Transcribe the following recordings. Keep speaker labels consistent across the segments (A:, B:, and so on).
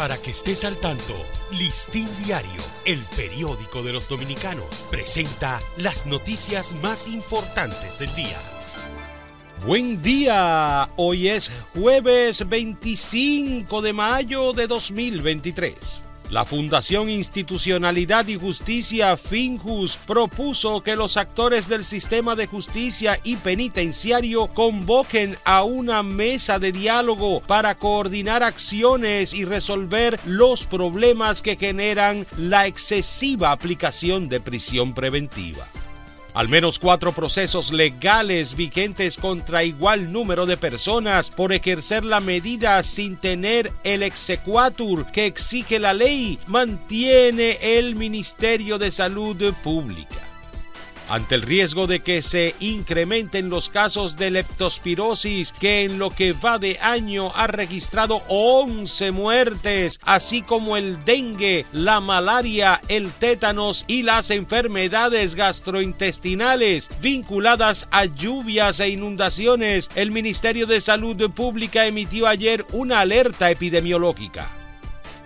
A: Para que estés al tanto, Listín Diario, el periódico de los dominicanos, presenta las noticias más importantes del día.
B: Buen día, hoy es jueves 25 de mayo de 2023. La Fundación Institucionalidad y Justicia Finjus propuso que los actores del sistema de justicia y penitenciario convoquen a una mesa de diálogo para coordinar acciones y resolver los problemas que generan la excesiva aplicación de prisión preventiva. Al menos cuatro procesos legales vigentes contra igual número de personas por ejercer la medida sin tener el exequatur que exige la ley mantiene el Ministerio de Salud Pública ante el riesgo de que se incrementen los casos de leptospirosis que en lo que va de año ha registrado 11 muertes, así como el dengue, la malaria, el tétanos y las enfermedades gastrointestinales vinculadas a lluvias e inundaciones, el Ministerio de Salud Pública emitió ayer una alerta epidemiológica.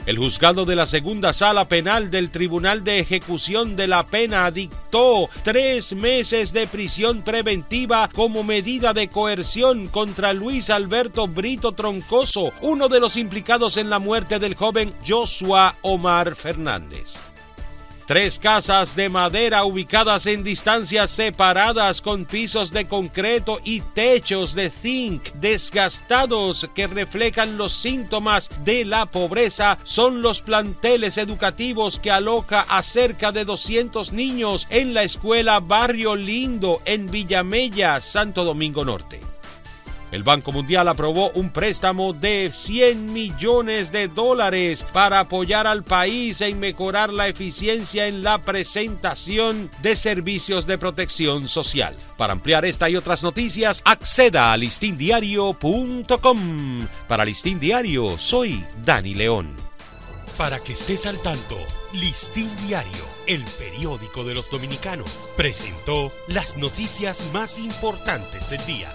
B: El juzgado de la segunda sala penal del Tribunal de Ejecución de la Pena dictó tres meses de prisión preventiva como medida de coerción contra Luis Alberto Brito Troncoso, uno de los implicados en la muerte del joven Joshua Omar Fernández. Tres casas de madera ubicadas en distancias separadas con pisos de concreto y techos de zinc desgastados que reflejan los síntomas de la pobreza son los planteles educativos que aloja a cerca de 200 niños en la escuela Barrio Lindo en Villamella, Santo Domingo Norte. El Banco Mundial aprobó un préstamo de 100 millones de dólares para apoyar al país en mejorar la eficiencia en la presentación de servicios de protección social. Para ampliar esta y otras noticias, acceda a listindiario.com. Para Listín Diario, soy Dani León.
A: Para que estés al tanto, Listín Diario, el periódico de los dominicanos, presentó las noticias más importantes del día.